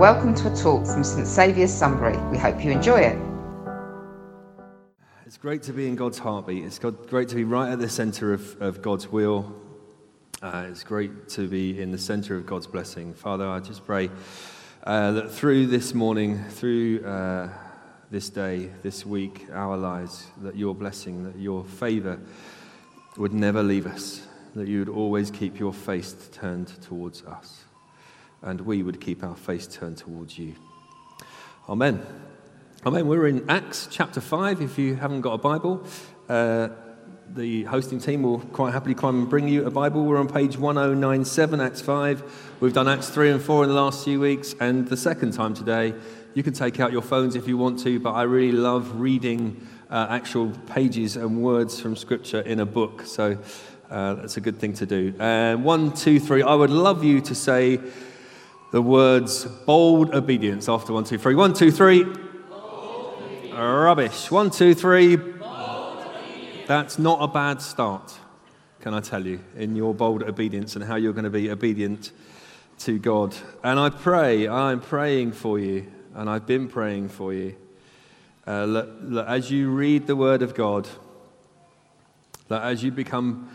Welcome to a talk from St Saviour's Sunbury. We hope you enjoy it. It's great to be in God's heartbeat. It's great to be right at the center of, of God's will. Uh, it's great to be in the center of God's blessing. Father, I just pray uh, that through this morning, through uh, this day, this week, our lives, that your blessing, that your favor would never leave us, that you would always keep your face turned towards us, and we would keep our face turned towards you. Amen. Amen. We're in Acts chapter 5. If you haven't got a Bible, uh, the hosting team will quite happily come and bring you a Bible. We're on page 1097, Acts 5. We've done Acts 3 and 4 in the last few weeks, and the second time today, you can take out your phones if you want to, but I really love reading uh, actual pages and words from Scripture in a book, so uh, that's a good thing to do. Uh, one, two, three. I would love you to say the words bold obedience after one, two, three. One, two, three. Rubbish. One, two, three. That's not a bad start, can I tell you, in your bold obedience and how you're going to be obedient to God. And I pray, I'm praying for you, and I've been praying for you. Uh, that, that as you read the Word of God, that as you become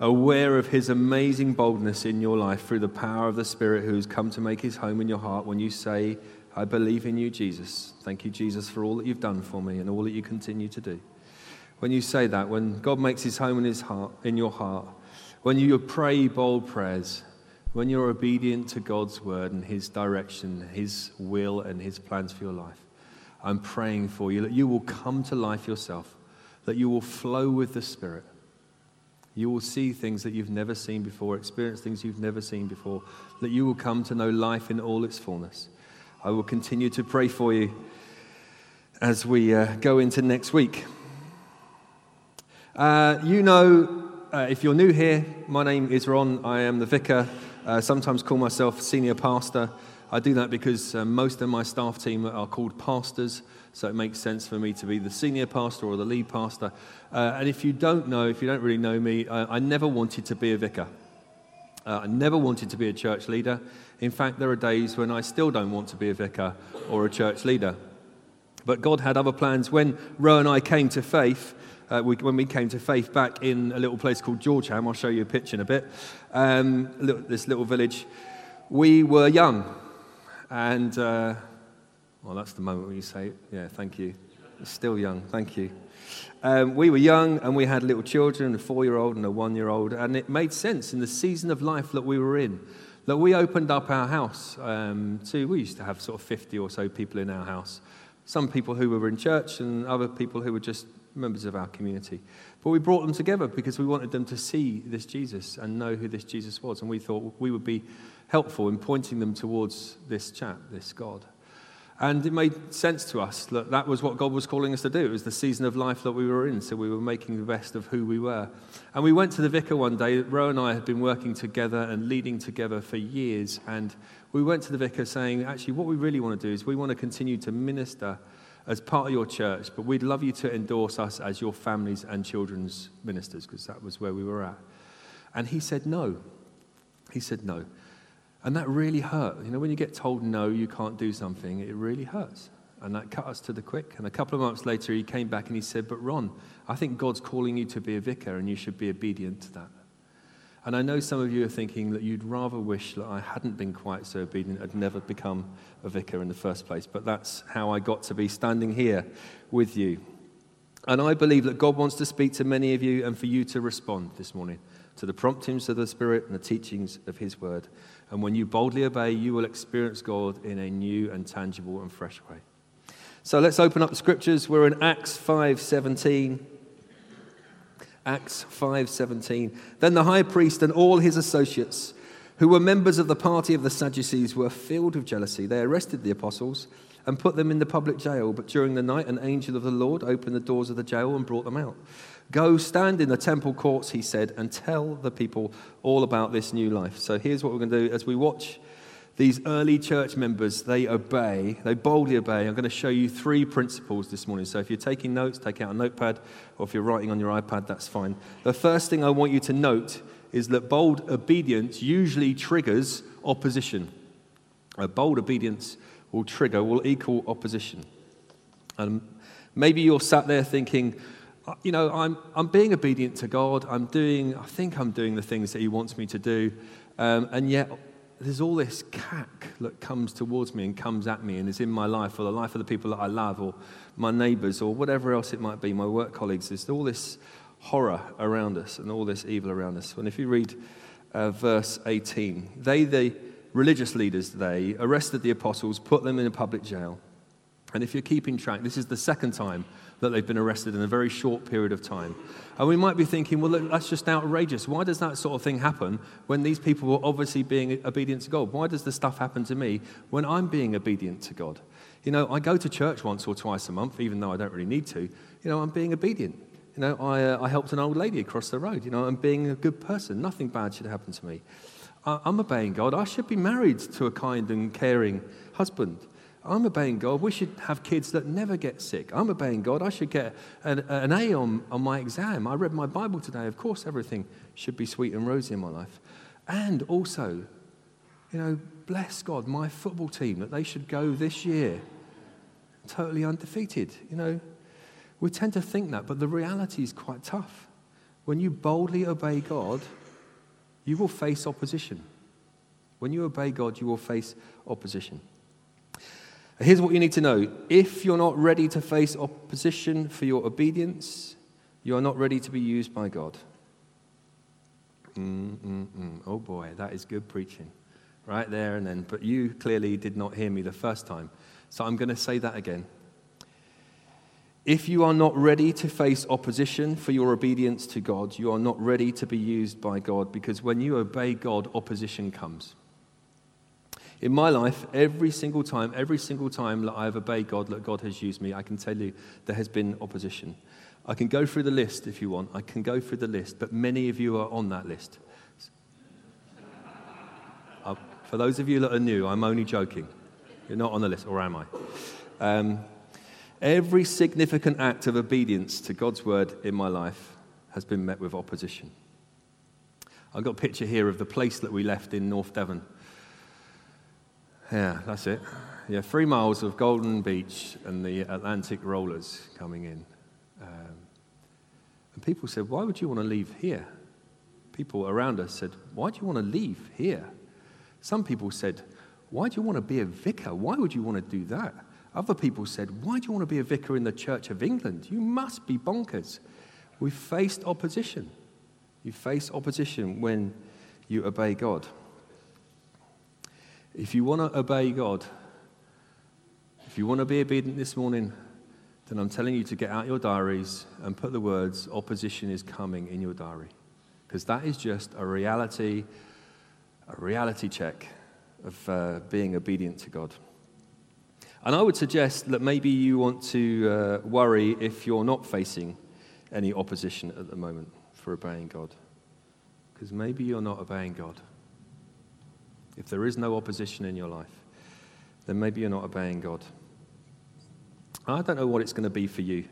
aware of His amazing boldness in your life through the power of the Spirit who has come to make His home in your heart, when you say, I believe in you, Jesus. Thank you, Jesus, for all that you've done for me and all that you continue to do. When you say that, when God makes his home in, his heart, in your heart, when you pray bold prayers, when you're obedient to God's word and his direction, his will, and his plans for your life, I'm praying for you that you will come to life yourself, that you will flow with the Spirit. You will see things that you've never seen before, experience things you've never seen before, that you will come to know life in all its fullness. I will continue to pray for you as we uh, go into next week. Uh, you know, uh, if you're new here, my name is Ron. I am the vicar, uh, sometimes call myself senior pastor. I do that because uh, most of my staff team are called pastors, so it makes sense for me to be the senior pastor or the lead pastor. Uh, and if you don't know, if you don't really know me, I never wanted to be a vicar. I never wanted to be a church leader. In fact, there are days when I still don't want to be a vicar or a church leader. But God had other plans. When Ro and I came to faith, uh, we, when we came to faith back in a little place called Georgeham, I'll show you a picture in a bit, um, this little village, we were young. And, uh, well, that's the moment when you say, yeah, thank you. Still young, thank you. Um, we were young and we had little children, a four year old and a one year old, and it made sense in the season of life that we were in that we opened up our house um, to, we used to have sort of 50 or so people in our house. Some people who were in church and other people who were just members of our community. But we brought them together because we wanted them to see this Jesus and know who this Jesus was. And we thought we would be helpful in pointing them towards this chap, this God. And it made sense to us that that was what God was calling us to do. It was the season of life that we were in, so we were making the best of who we were. And we went to the vicar one day. Ro and I had been working together and leading together for years. And we went to the vicar saying, actually, what we really want to do is we want to continue to minister as part of your church, but we'd love you to endorse us as your families and children's ministers, because that was where we were at. And he said no. He said no. And that really hurt. You know, when you get told no, you can't do something, it really hurts. And that cut us to the quick. And a couple of months later, he came back and he said, But Ron, I think God's calling you to be a vicar and you should be obedient to that. And I know some of you are thinking that you'd rather wish that I hadn't been quite so obedient, I'd never become a vicar in the first place. But that's how I got to be standing here with you. And I believe that God wants to speak to many of you and for you to respond this morning to the promptings of the Spirit and the teachings of His Word. And when you boldly obey, you will experience God in a new and tangible and fresh way. So let's open up the scriptures. We're in Acts 5:17. Acts 5:17. Then the high priest and all his associates, who were members of the party of the Sadducees, were filled with jealousy. They arrested the apostles and put them in the public jail. But during the night, an angel of the Lord opened the doors of the jail and brought them out. Go stand in the temple courts, he said, and tell the people all about this new life. So here's what we're going to do as we watch these early church members, they obey, they boldly obey. I'm going to show you three principles this morning. So if you're taking notes, take out a notepad, or if you're writing on your iPad, that's fine. The first thing I want you to note is that bold obedience usually triggers opposition. A bold obedience will trigger, will equal opposition. And maybe you're sat there thinking, you know, I'm, I'm being obedient to God. I'm doing, I think I'm doing the things that He wants me to do. Um, and yet, there's all this cack that comes towards me and comes at me and is in my life or the life of the people that I love or my neighbors or whatever else it might be, my work colleagues. There's all this horror around us and all this evil around us. And if you read uh, verse 18, they, the religious leaders, they arrested the apostles, put them in a public jail. And if you're keeping track, this is the second time that they've been arrested in a very short period of time. And we might be thinking, well, that's just outrageous. Why does that sort of thing happen when these people were obviously being obedient to God? Why does this stuff happen to me when I'm being obedient to God? You know, I go to church once or twice a month, even though I don't really need to. You know, I'm being obedient. You know, I, uh, I helped an old lady across the road. You know, I'm being a good person. Nothing bad should happen to me. I, I'm obeying God. I should be married to a kind and caring husband. I'm obeying God. We should have kids that never get sick. I'm obeying God. I should get an, an A on, on my exam. I read my Bible today. Of course, everything should be sweet and rosy in my life. And also, you know, bless God, my football team, that they should go this year totally undefeated. You know, we tend to think that, but the reality is quite tough. When you boldly obey God, you will face opposition. When you obey God, you will face opposition. Here's what you need to know if you're not ready to face opposition for your obedience, you are not ready to be used by God. Mm-mm-mm. Oh boy, that is good preaching. Right there and then. But you clearly did not hear me the first time. So I'm going to say that again. If you are not ready to face opposition for your obedience to God, you are not ready to be used by God because when you obey God, opposition comes. In my life, every single time, every single time that I have obeyed God, that God has used me, I can tell you there has been opposition. I can go through the list if you want. I can go through the list, but many of you are on that list. Uh, for those of you that are new, I'm only joking. You're not on the list, or am I? Um, every significant act of obedience to God's word in my life has been met with opposition. I've got a picture here of the place that we left in North Devon. Yeah, that's it. Yeah, three miles of Golden Beach and the Atlantic rollers coming in. Um, and people said, Why would you want to leave here? People around us said, Why do you want to leave here? Some people said, Why do you want to be a vicar? Why would you want to do that? Other people said, Why do you want to be a vicar in the Church of England? You must be bonkers. We faced opposition. You face opposition when you obey God. If you want to obey God, if you want to be obedient this morning, then I'm telling you to get out your diaries and put the words opposition is coming in your diary. Because that is just a reality, a reality check of uh, being obedient to God. And I would suggest that maybe you want to uh, worry if you're not facing any opposition at the moment for obeying God. Because maybe you're not obeying God if there is no opposition in your life, then maybe you're not obeying God. I don't know what it's going to be for you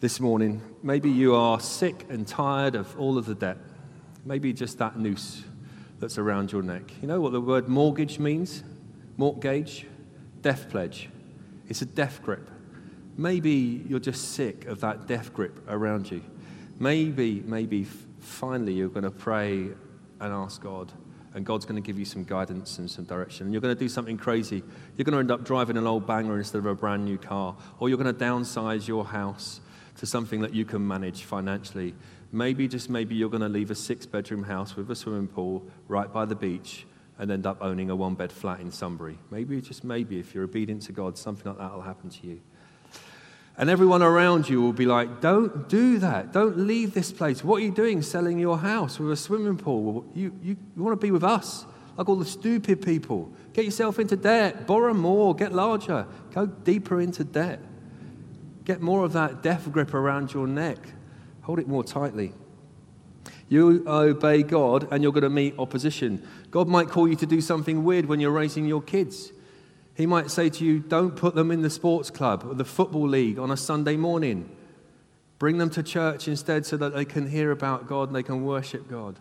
this morning. Maybe you are sick and tired of all of the debt. Maybe just that noose that's around your neck. You know what the word mortgage means? Mortgage? Death pledge. It's a death grip. Maybe you're just sick of that death grip around you. Maybe, maybe finally you're going to pray and ask God and God's going to give you some guidance and some direction. And you're going to do something crazy. You're going to end up driving an old banger instead of a brand new car, or you're going to downsize your house to something that you can manage financially. Maybe, just maybe, you're going to leave a six bedroom house with a swimming pool right by the beach and end up owning a one bed flat in Sunbury. Maybe, just maybe, if you're obedient to God, something like that will happen to you. And everyone around you will be like, Don't do that. Don't leave this place. What are you doing selling your house with a swimming pool? You, you, you want to be with us, like all the stupid people. Get yourself into debt, borrow more, get larger, go deeper into debt. Get more of that death grip around your neck, hold it more tightly. You obey God and you're going to meet opposition. God might call you to do something weird when you're raising your kids. He might say to you, Don't put them in the sports club or the football league on a Sunday morning. Bring them to church instead so that they can hear about God and they can worship God.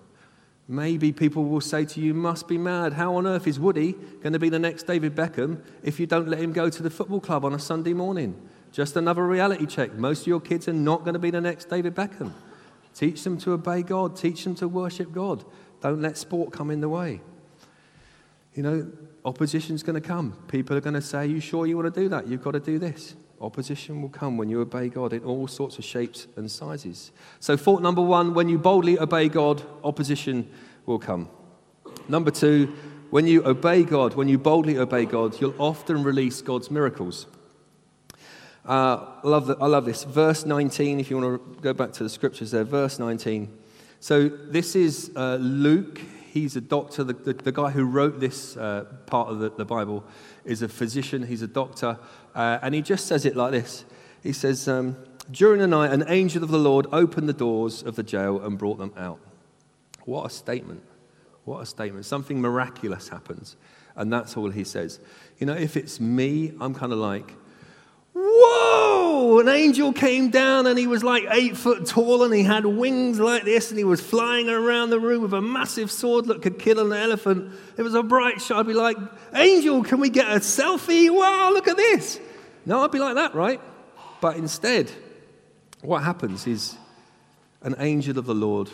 Maybe people will say to you, you must be mad. How on earth is Woody going to be the next David Beckham if you don't let him go to the football club on a Sunday morning? Just another reality check. Most of your kids are not going to be the next David Beckham. Teach them to obey God, teach them to worship God. Don't let sport come in the way. You know, opposition's going to come. People are going to say, Are you sure you want to do that? You've got to do this. Opposition will come when you obey God in all sorts of shapes and sizes. So, thought number one when you boldly obey God, opposition will come. Number two, when you obey God, when you boldly obey God, you'll often release God's miracles. Uh, I, love the, I love this. Verse 19, if you want to go back to the scriptures there, verse 19. So, this is uh, Luke. He's a doctor. The, the, the, guy who wrote this uh, part of the, the Bible is a physician, he's a doctor. Uh, and he just says it like this He says, um, During the night, an angel of the Lord opened the doors of the jail and brought them out. What a statement. What a statement. Something miraculous happens. And that's all he says. You know, if it's me, I'm kind of like, Whoa! An angel came down and he was like eight foot tall and he had wings like this and he was flying around the room with a massive sword that could kill an elephant. It was a bright shot. I'd be like, Angel, can we get a selfie? Wow, look at this. No, I'd be like that, right? But instead, what happens is an angel of the Lord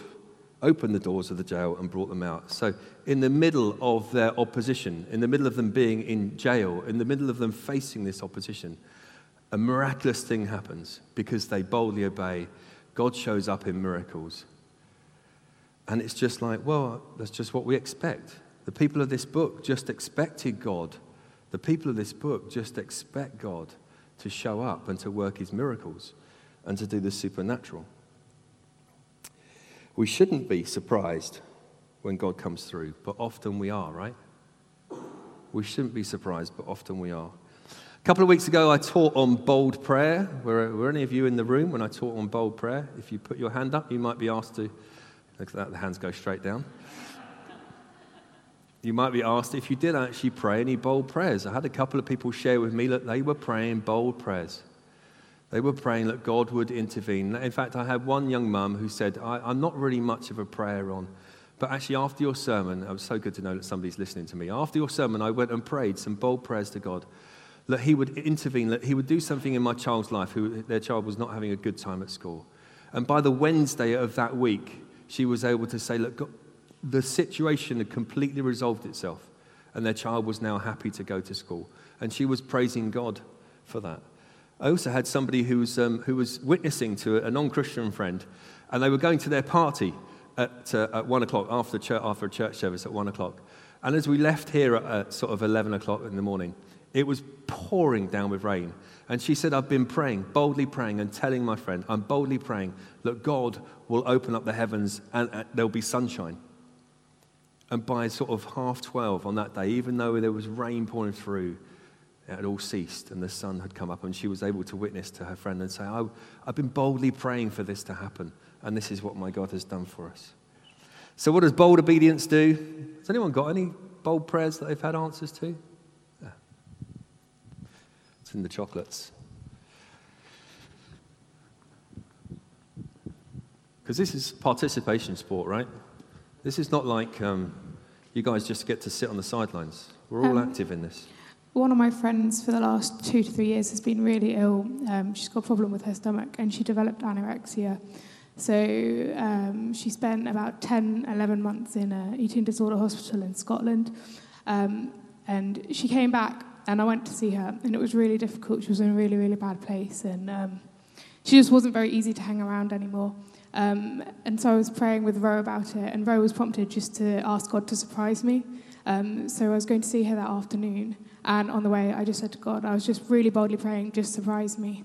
opened the doors of the jail and brought them out. So, in the middle of their opposition, in the middle of them being in jail, in the middle of them facing this opposition, a miraculous thing happens because they boldly obey. God shows up in miracles. And it's just like, well, that's just what we expect. The people of this book just expected God. The people of this book just expect God to show up and to work his miracles and to do the supernatural. We shouldn't be surprised when God comes through, but often we are, right? We shouldn't be surprised, but often we are. A couple of weeks ago, I taught on bold prayer. Were, were any of you in the room when I taught on bold prayer? If you put your hand up, you might be asked to. Look at that, the hands go straight down. You might be asked if you did actually pray any bold prayers. I had a couple of people share with me that they were praying bold prayers. They were praying that God would intervene. In fact, I had one young mum who said, I'm not really much of a prayer on, but actually, after your sermon, it was so good to know that somebody's listening to me. After your sermon, I went and prayed some bold prayers to God that he would intervene, that he would do something in my child's life who their child was not having a good time at school. And by the Wednesday of that week, she was able to say, Look, God, the situation had completely resolved itself, and their child was now happy to go to school. And she was praising God for that. I also had somebody who was, um, who was witnessing to a non Christian friend, and they were going to their party at, uh, at one o'clock after, church, after a church service at one o'clock. And as we left here at, at sort of 11 o'clock in the morning, it was pouring down with rain. And she said, I've been praying, boldly praying, and telling my friend, I'm boldly praying that God will open up the heavens and, there'll be sunshine. And by sort of half 12 on that day, even though there was rain pouring through, it had all ceased and the sun had come up, and she was able to witness to her friend and say, I've been boldly praying for this to happen, and this is what my God has done for us. So, what does bold obedience do? Has anyone got any bold prayers that they've had answers to? It's in the chocolates. Because this is participation sport, right? This is not like um, you guys just get to sit on the sidelines. We're all um, active in this. One of my friends for the last two to three years has been really ill. Um, she's got a problem with her stomach and she developed anorexia. So um, she spent about 10, 11 months in an eating disorder hospital in Scotland. Um, and she came back and I went to see her, and it was really difficult. She was in a really, really bad place, and um, she just wasn't very easy to hang around anymore. Um, and so I was praying with Ro about it, and Ro was prompted just to ask God to surprise me. Um, so I was going to see her that afternoon, and on the way, I just said to God, I was just really boldly praying, just surprise me.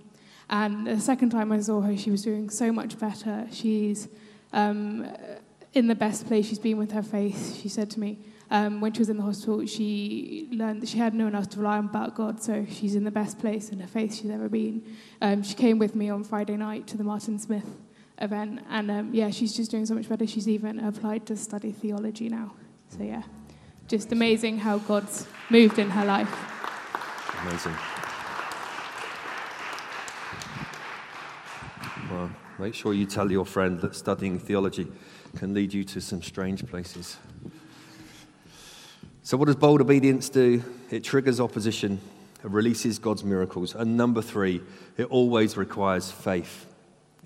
And the second time I saw her, she was doing so much better. She's um, in the best place she's been with her faith. She said to me, um, when she was in the hospital, she learned that she had no one else to rely on but God, so she's in the best place in her faith she's ever been. Um, she came with me on Friday night to the Martin Smith event, and um, yeah, she's just doing so much better. She's even applied to study theology now. So yeah, just amazing how God's moved in her life. Amazing. Well, make sure you tell your friend that studying theology can lead you to some strange places. So, what does bold obedience do? It triggers opposition, it releases God's miracles. And number three, it always requires faith.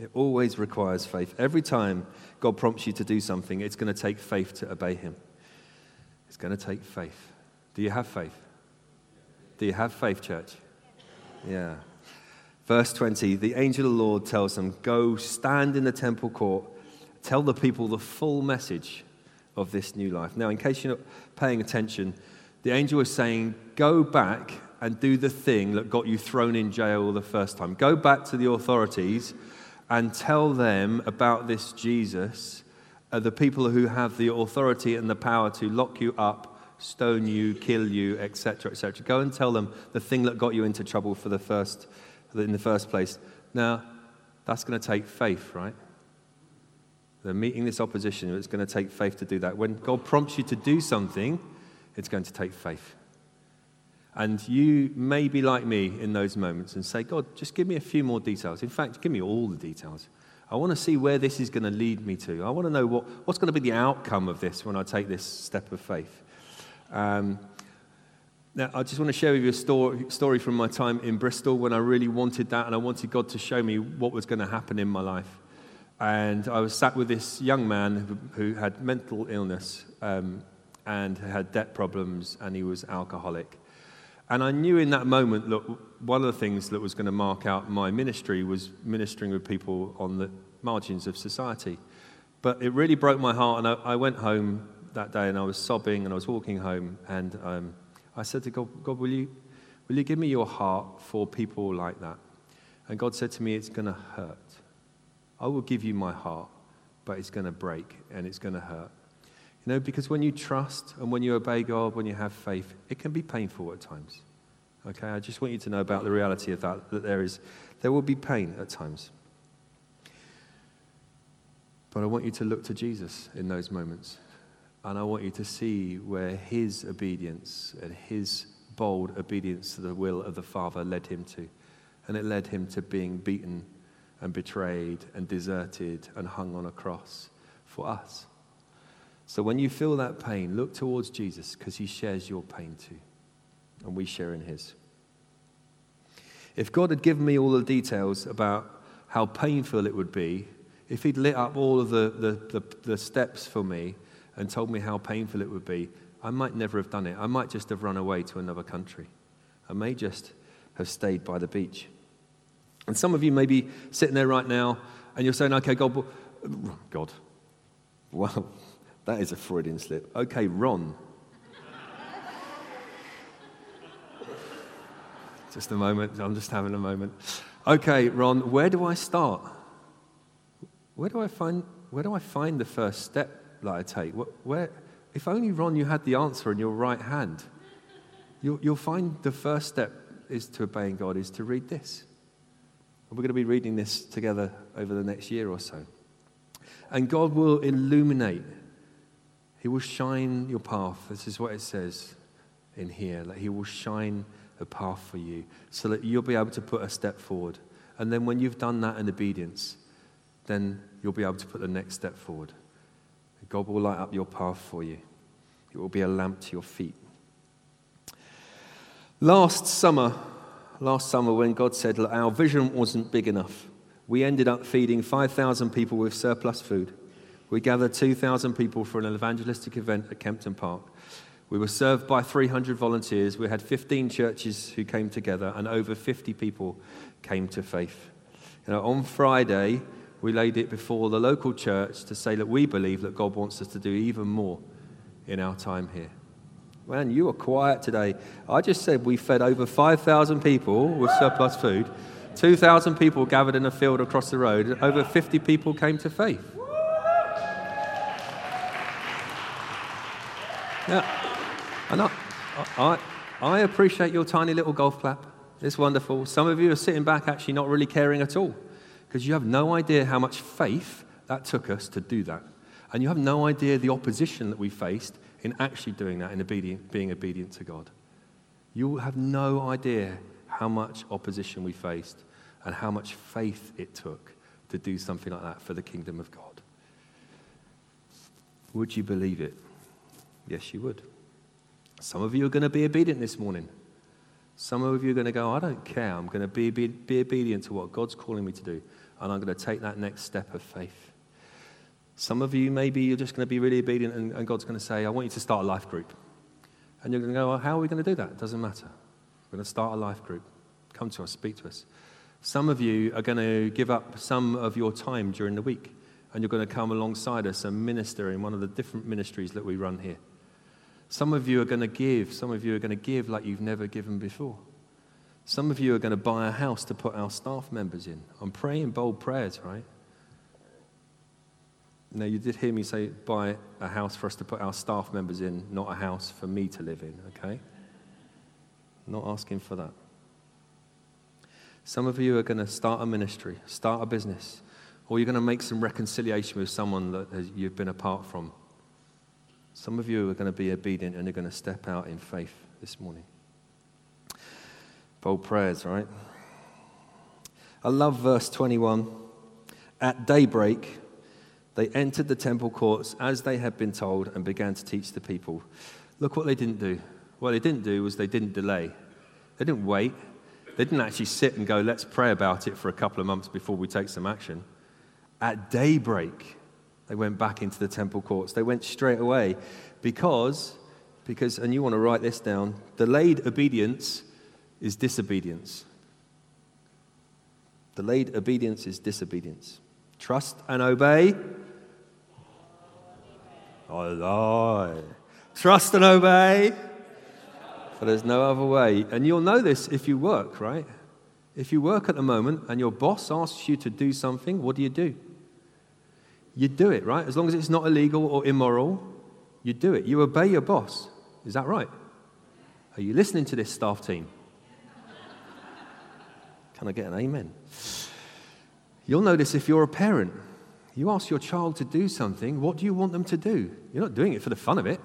It always requires faith. Every time God prompts you to do something, it's going to take faith to obey Him. It's going to take faith. Do you have faith? Do you have faith, church? Yeah. Verse 20 the angel of the Lord tells them, Go stand in the temple court, tell the people the full message of this new life. Now, in case you're not paying attention, the angel is saying, Go back and do the thing that got you thrown in jail the first time. Go back to the authorities and tell them about this Jesus, uh, the people who have the authority and the power to lock you up, stone you, kill you, etc., etc. Go and tell them the thing that got you into trouble for the first, in the first place. Now, that's going to take faith, right? Meeting this opposition. It's going to take faith to do that. When God prompts you to do something, it's going to take faith. And you may be like me in those moments and say, God, just give me a few more details. In fact, give me all the details. I want to see where this is going to lead me to. I want to know what, what's going to be the outcome of this when I take this step of faith. Um, now, I just want to share with you a story from my time in Bristol when I really wanted that and I wanted God to show me what was going to happen in my life. And I was sat with this young man who, had mental illness um, and had debt problems and he was alcoholic. And I knew in that moment, look, one of the things that was going to mark out my ministry was ministering with people on the margins of society. But it really broke my heart, and I, I went home that day and I was sobbing and I was walking home, and um, I said to God, God, will you, will you give me your heart for people like that? And God said to me, It's going to hurt. I will give you my heart, but it's going to break and it's going to hurt. You know, because when you trust and when you obey God, when you have faith, it can be painful at times. Okay, I just want you to know about the reality of that, that there is, there will be pain at times. But I want you to look to Jesus in those moments. And I want you to see where his obedience and his bold obedience to the will of the Father led him to. And it led him to being beaten and betrayed and deserted and hung on a cross for us. So when you feel that pain, look towards Jesus because he shares your pain too. And we share in his. If God had given me all the details about how painful it would be, if he'd lit up all of the, the, the, the steps for me and told me how painful it would be, I might never have done it. I might just have run away to another country. I may just have stayed by the beach. And some of you may be sitting there right now and you're saying, okay, God, God, well, that is a Freudian slip. Okay, Ron. just a moment. I'm just having a moment. Okay, Ron, where do I start? Where do I find, where do I find the first step that I take? Where, if only, Ron, you had the answer in your right hand. You'll, you'll find the first step is to obeying God is to read this. We're going to be reading this together over the next year or so. And God will illuminate he will shine your path. This is what it says in here that He will shine a path for you so that you'll be able to put a step forward. And then when you've done that in obedience, then you'll be able to put the next step forward. God will light up your path for you, it will be a lamp to your feet. Last summer, last summer, when God said our vision wasn't big enough, we ended up feeding 5,000 people with surplus food. We gathered 2,000 people for an evangelistic event at Kempton Park. We were served by 300 volunteers. We had 15 churches who came together, and over 50 people came to faith. You know, on Friday, we laid it before the local church to say that we believe that God wants us to do even more in our time here. Man, you are quiet today. I just said we fed over 5,000 people with surplus food. 2,000 people gathered in a field across the road. Over 50 people came to faith. Yeah. And I, I, I appreciate your tiny little golf clap. It's wonderful. Some of you are sitting back actually not really caring at all because you have no idea how much faith that took us to do that. And you have no idea the opposition that we faced in actually doing that, in obedient, being obedient to God. You have no idea how much opposition we faced and how much faith it took to do something like that for the kingdom of God. Would you believe it? Yes, you would. Some of you are going to be obedient this morning. Some of you are going to go, I don't care. I'm going to be, be, be obedient to what God's calling me to do. And I'm going to take that next step of faith. Some of you, maybe you're just going to be really obedient and, and God's going to say, I want you to start a life group. And you're going to go, well, how are we going to do that? It doesn't matter. We're going to start a life group. Come to us, speak to us. Some of you are going to give up some of your time during the week and you're going to come alongside us and minister in one of the different ministries that we run here. Some of you are going to give. Some of you are going to give like you've never given before. Some of you are going to buy a house to put our staff members in. I'm praying bold prayers, right? Now, you did hear me say buy a house for us to put our staff members in, not a house for me to live in, okay? Not asking for that. Some of you are going to start a ministry, start a business, or you're going to make some reconciliation with someone that you've been apart from. Some of you are going to be obedient and you're going to step out in faith this morning. Bold prayers, right? I love verse 21. At daybreak, they entered the temple courts as they had been told and began to teach the people. Look what they didn't do. What they didn't do was they didn't delay. They didn't wait. They didn't actually sit and go, let's pray about it for a couple of months before we take some action. At daybreak, they went back into the temple courts. They went straight away because, because, and you want to write this down, delayed obedience is disobedience. Delayed obedience is disobedience. Trust and obey. Oh, Lord. Trust and obey. For there's no other way. And you'll know this if you work, right? If you work at the moment and your boss asks you to do something, what do you do? you do it, right? As long as it's not illegal or immoral, you do it. You obey your boss. Is that right? Are you listening to this staff team? Can I get an amen? You'll notice if you're a parent, you ask your child to do something, what do you want them to do? You're not doing it for the fun of it.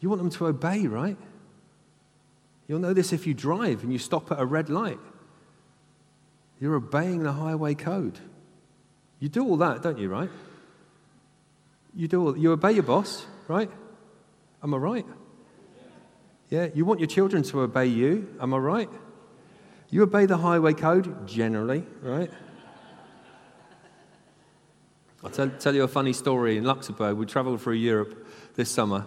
You want them to obey, right? You'll know this if you drive and you stop at a red light. You're obeying the highway code. You do all that, don't you, right? You do all, you obey your boss, right? Am I right? Yeah, you want your children to obey you, am I right? You obey the highway code generally, right? I'll tell, tell you a funny story. In Luxembourg, we traveled through Europe this summer.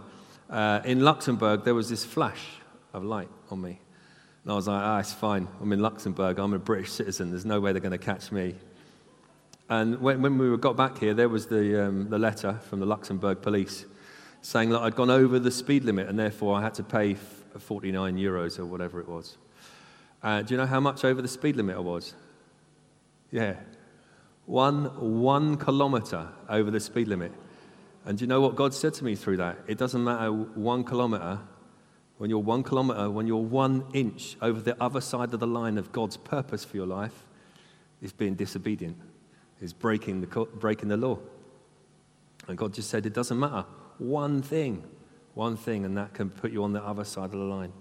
Uh, in Luxembourg, there was this flash of light on me. And I was like, ah, it's fine. I'm in Luxembourg. I'm a British citizen. There's no way they're going to catch me. And when, when we got back here, there was the, um, the letter from the Luxembourg police saying that I'd gone over the speed limit and therefore I had to pay 49 euros or whatever it was. Uh, do you know how much over the speed limit I was? Yeah. One, one kilometer over the speed limit. And do you know what God said to me through that? It doesn't matter one kilometer. When you're one kilometer, when you're one inch over the other side of the line of God's purpose for your life, is being disobedient is breaking the, breaking the law. And God just said, it doesn't matter. One thing, one thing, and that can put you on the other side of the line.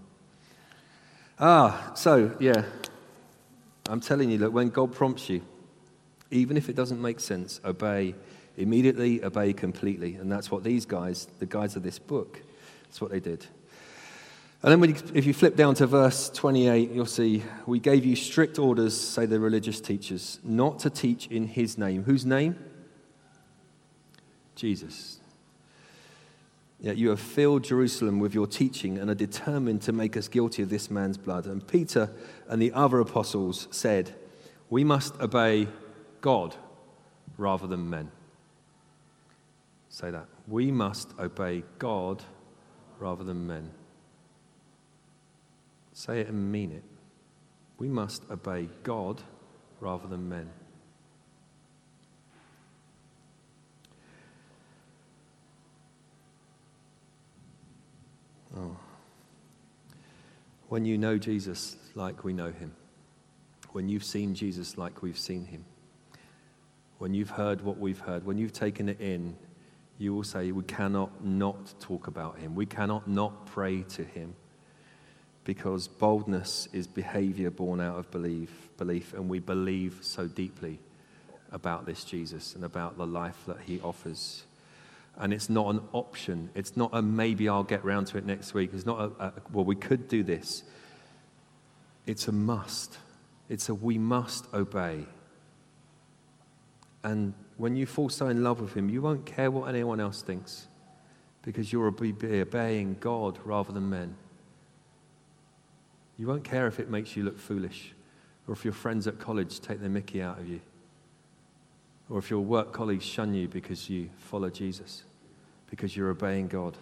Ah, so, yeah, I'm telling you that when God prompts you, even if it doesn't make sense, obey immediately, obey completely. And that's what these guys, the guys of this book, that's what they did. And then, you, if you flip down to verse 28, you'll see, We gave you strict orders, say the religious teachers, not to teach in his name. Whose name? Jesus. Yet you have filled Jerusalem with your teaching and are determined to make us guilty of this man's blood. And Peter and the other apostles said, We must obey God rather than men. Say that. We must obey God rather than men. Say it and mean it. We must obey God rather than men. Oh. When you know Jesus like we know him, when you've seen Jesus like we've seen him, when you've heard what we've heard, when you've taken it in, you will say, We cannot not talk about him. We cannot not pray to him because boldness is behavior born out of belief, belief, and we believe so deeply about this Jesus and about the life that he offers. And it's not an option. It's not a maybe I'll get round to it next week. It's not a, a well, we could do this. It's a must. It's a we must obey. And when you fall so in love with Him, you won't care what anyone else thinks because you'll be obeying God rather than men. You won't care if it makes you look foolish or if your friends at college take their mickey out of you or if your work colleagues shun you because you follow Jesus, because you're obeying God,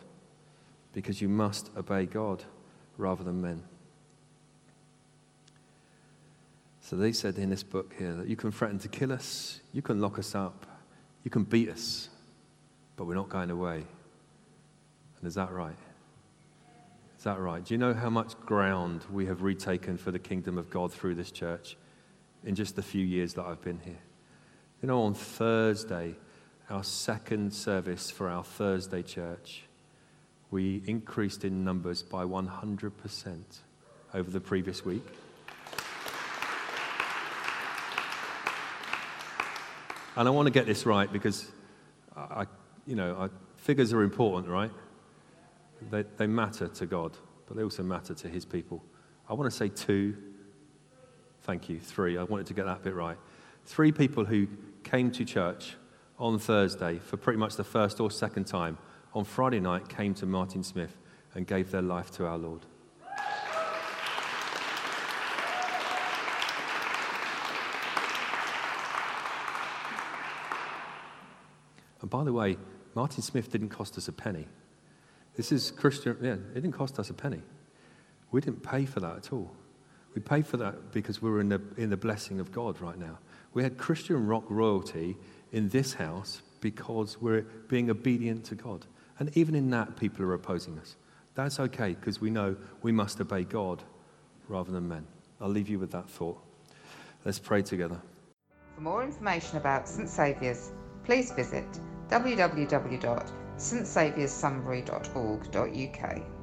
because you must obey God rather than men. So they said in this book here that you can threaten to kill us, you can lock us up, you can beat us, but we're not going away. And is that right? Is that right? Do you know how much ground we have retaken for the kingdom of God through this church in just the few years that I've been here? You know, on Thursday, our second service for our Thursday church, we increased in numbers by 100% over the previous week. And I want to get this right because, I, you know, I, figures are important, right? They, they matter to God, but they also matter to his people. I want to say two. Thank you. Three. I wanted to get that bit right. Three people who came to church on Thursday for pretty much the first or second time on Friday night came to Martin Smith and gave their life to our Lord. And by the way, Martin Smith didn't cost us a penny. This is Christian, yeah, it didn't cost us a penny. We didn't pay for that at all. We paid for that because we were in the, in the blessing of God right now. We had Christian rock royalty in this house because we're being obedient to God. And even in that, people are opposing us. That's okay because we know we must obey God rather than men. I'll leave you with that thought. Let's pray together. For more information about St Saviour's, please visit www.stsavioursunbury.org.uk.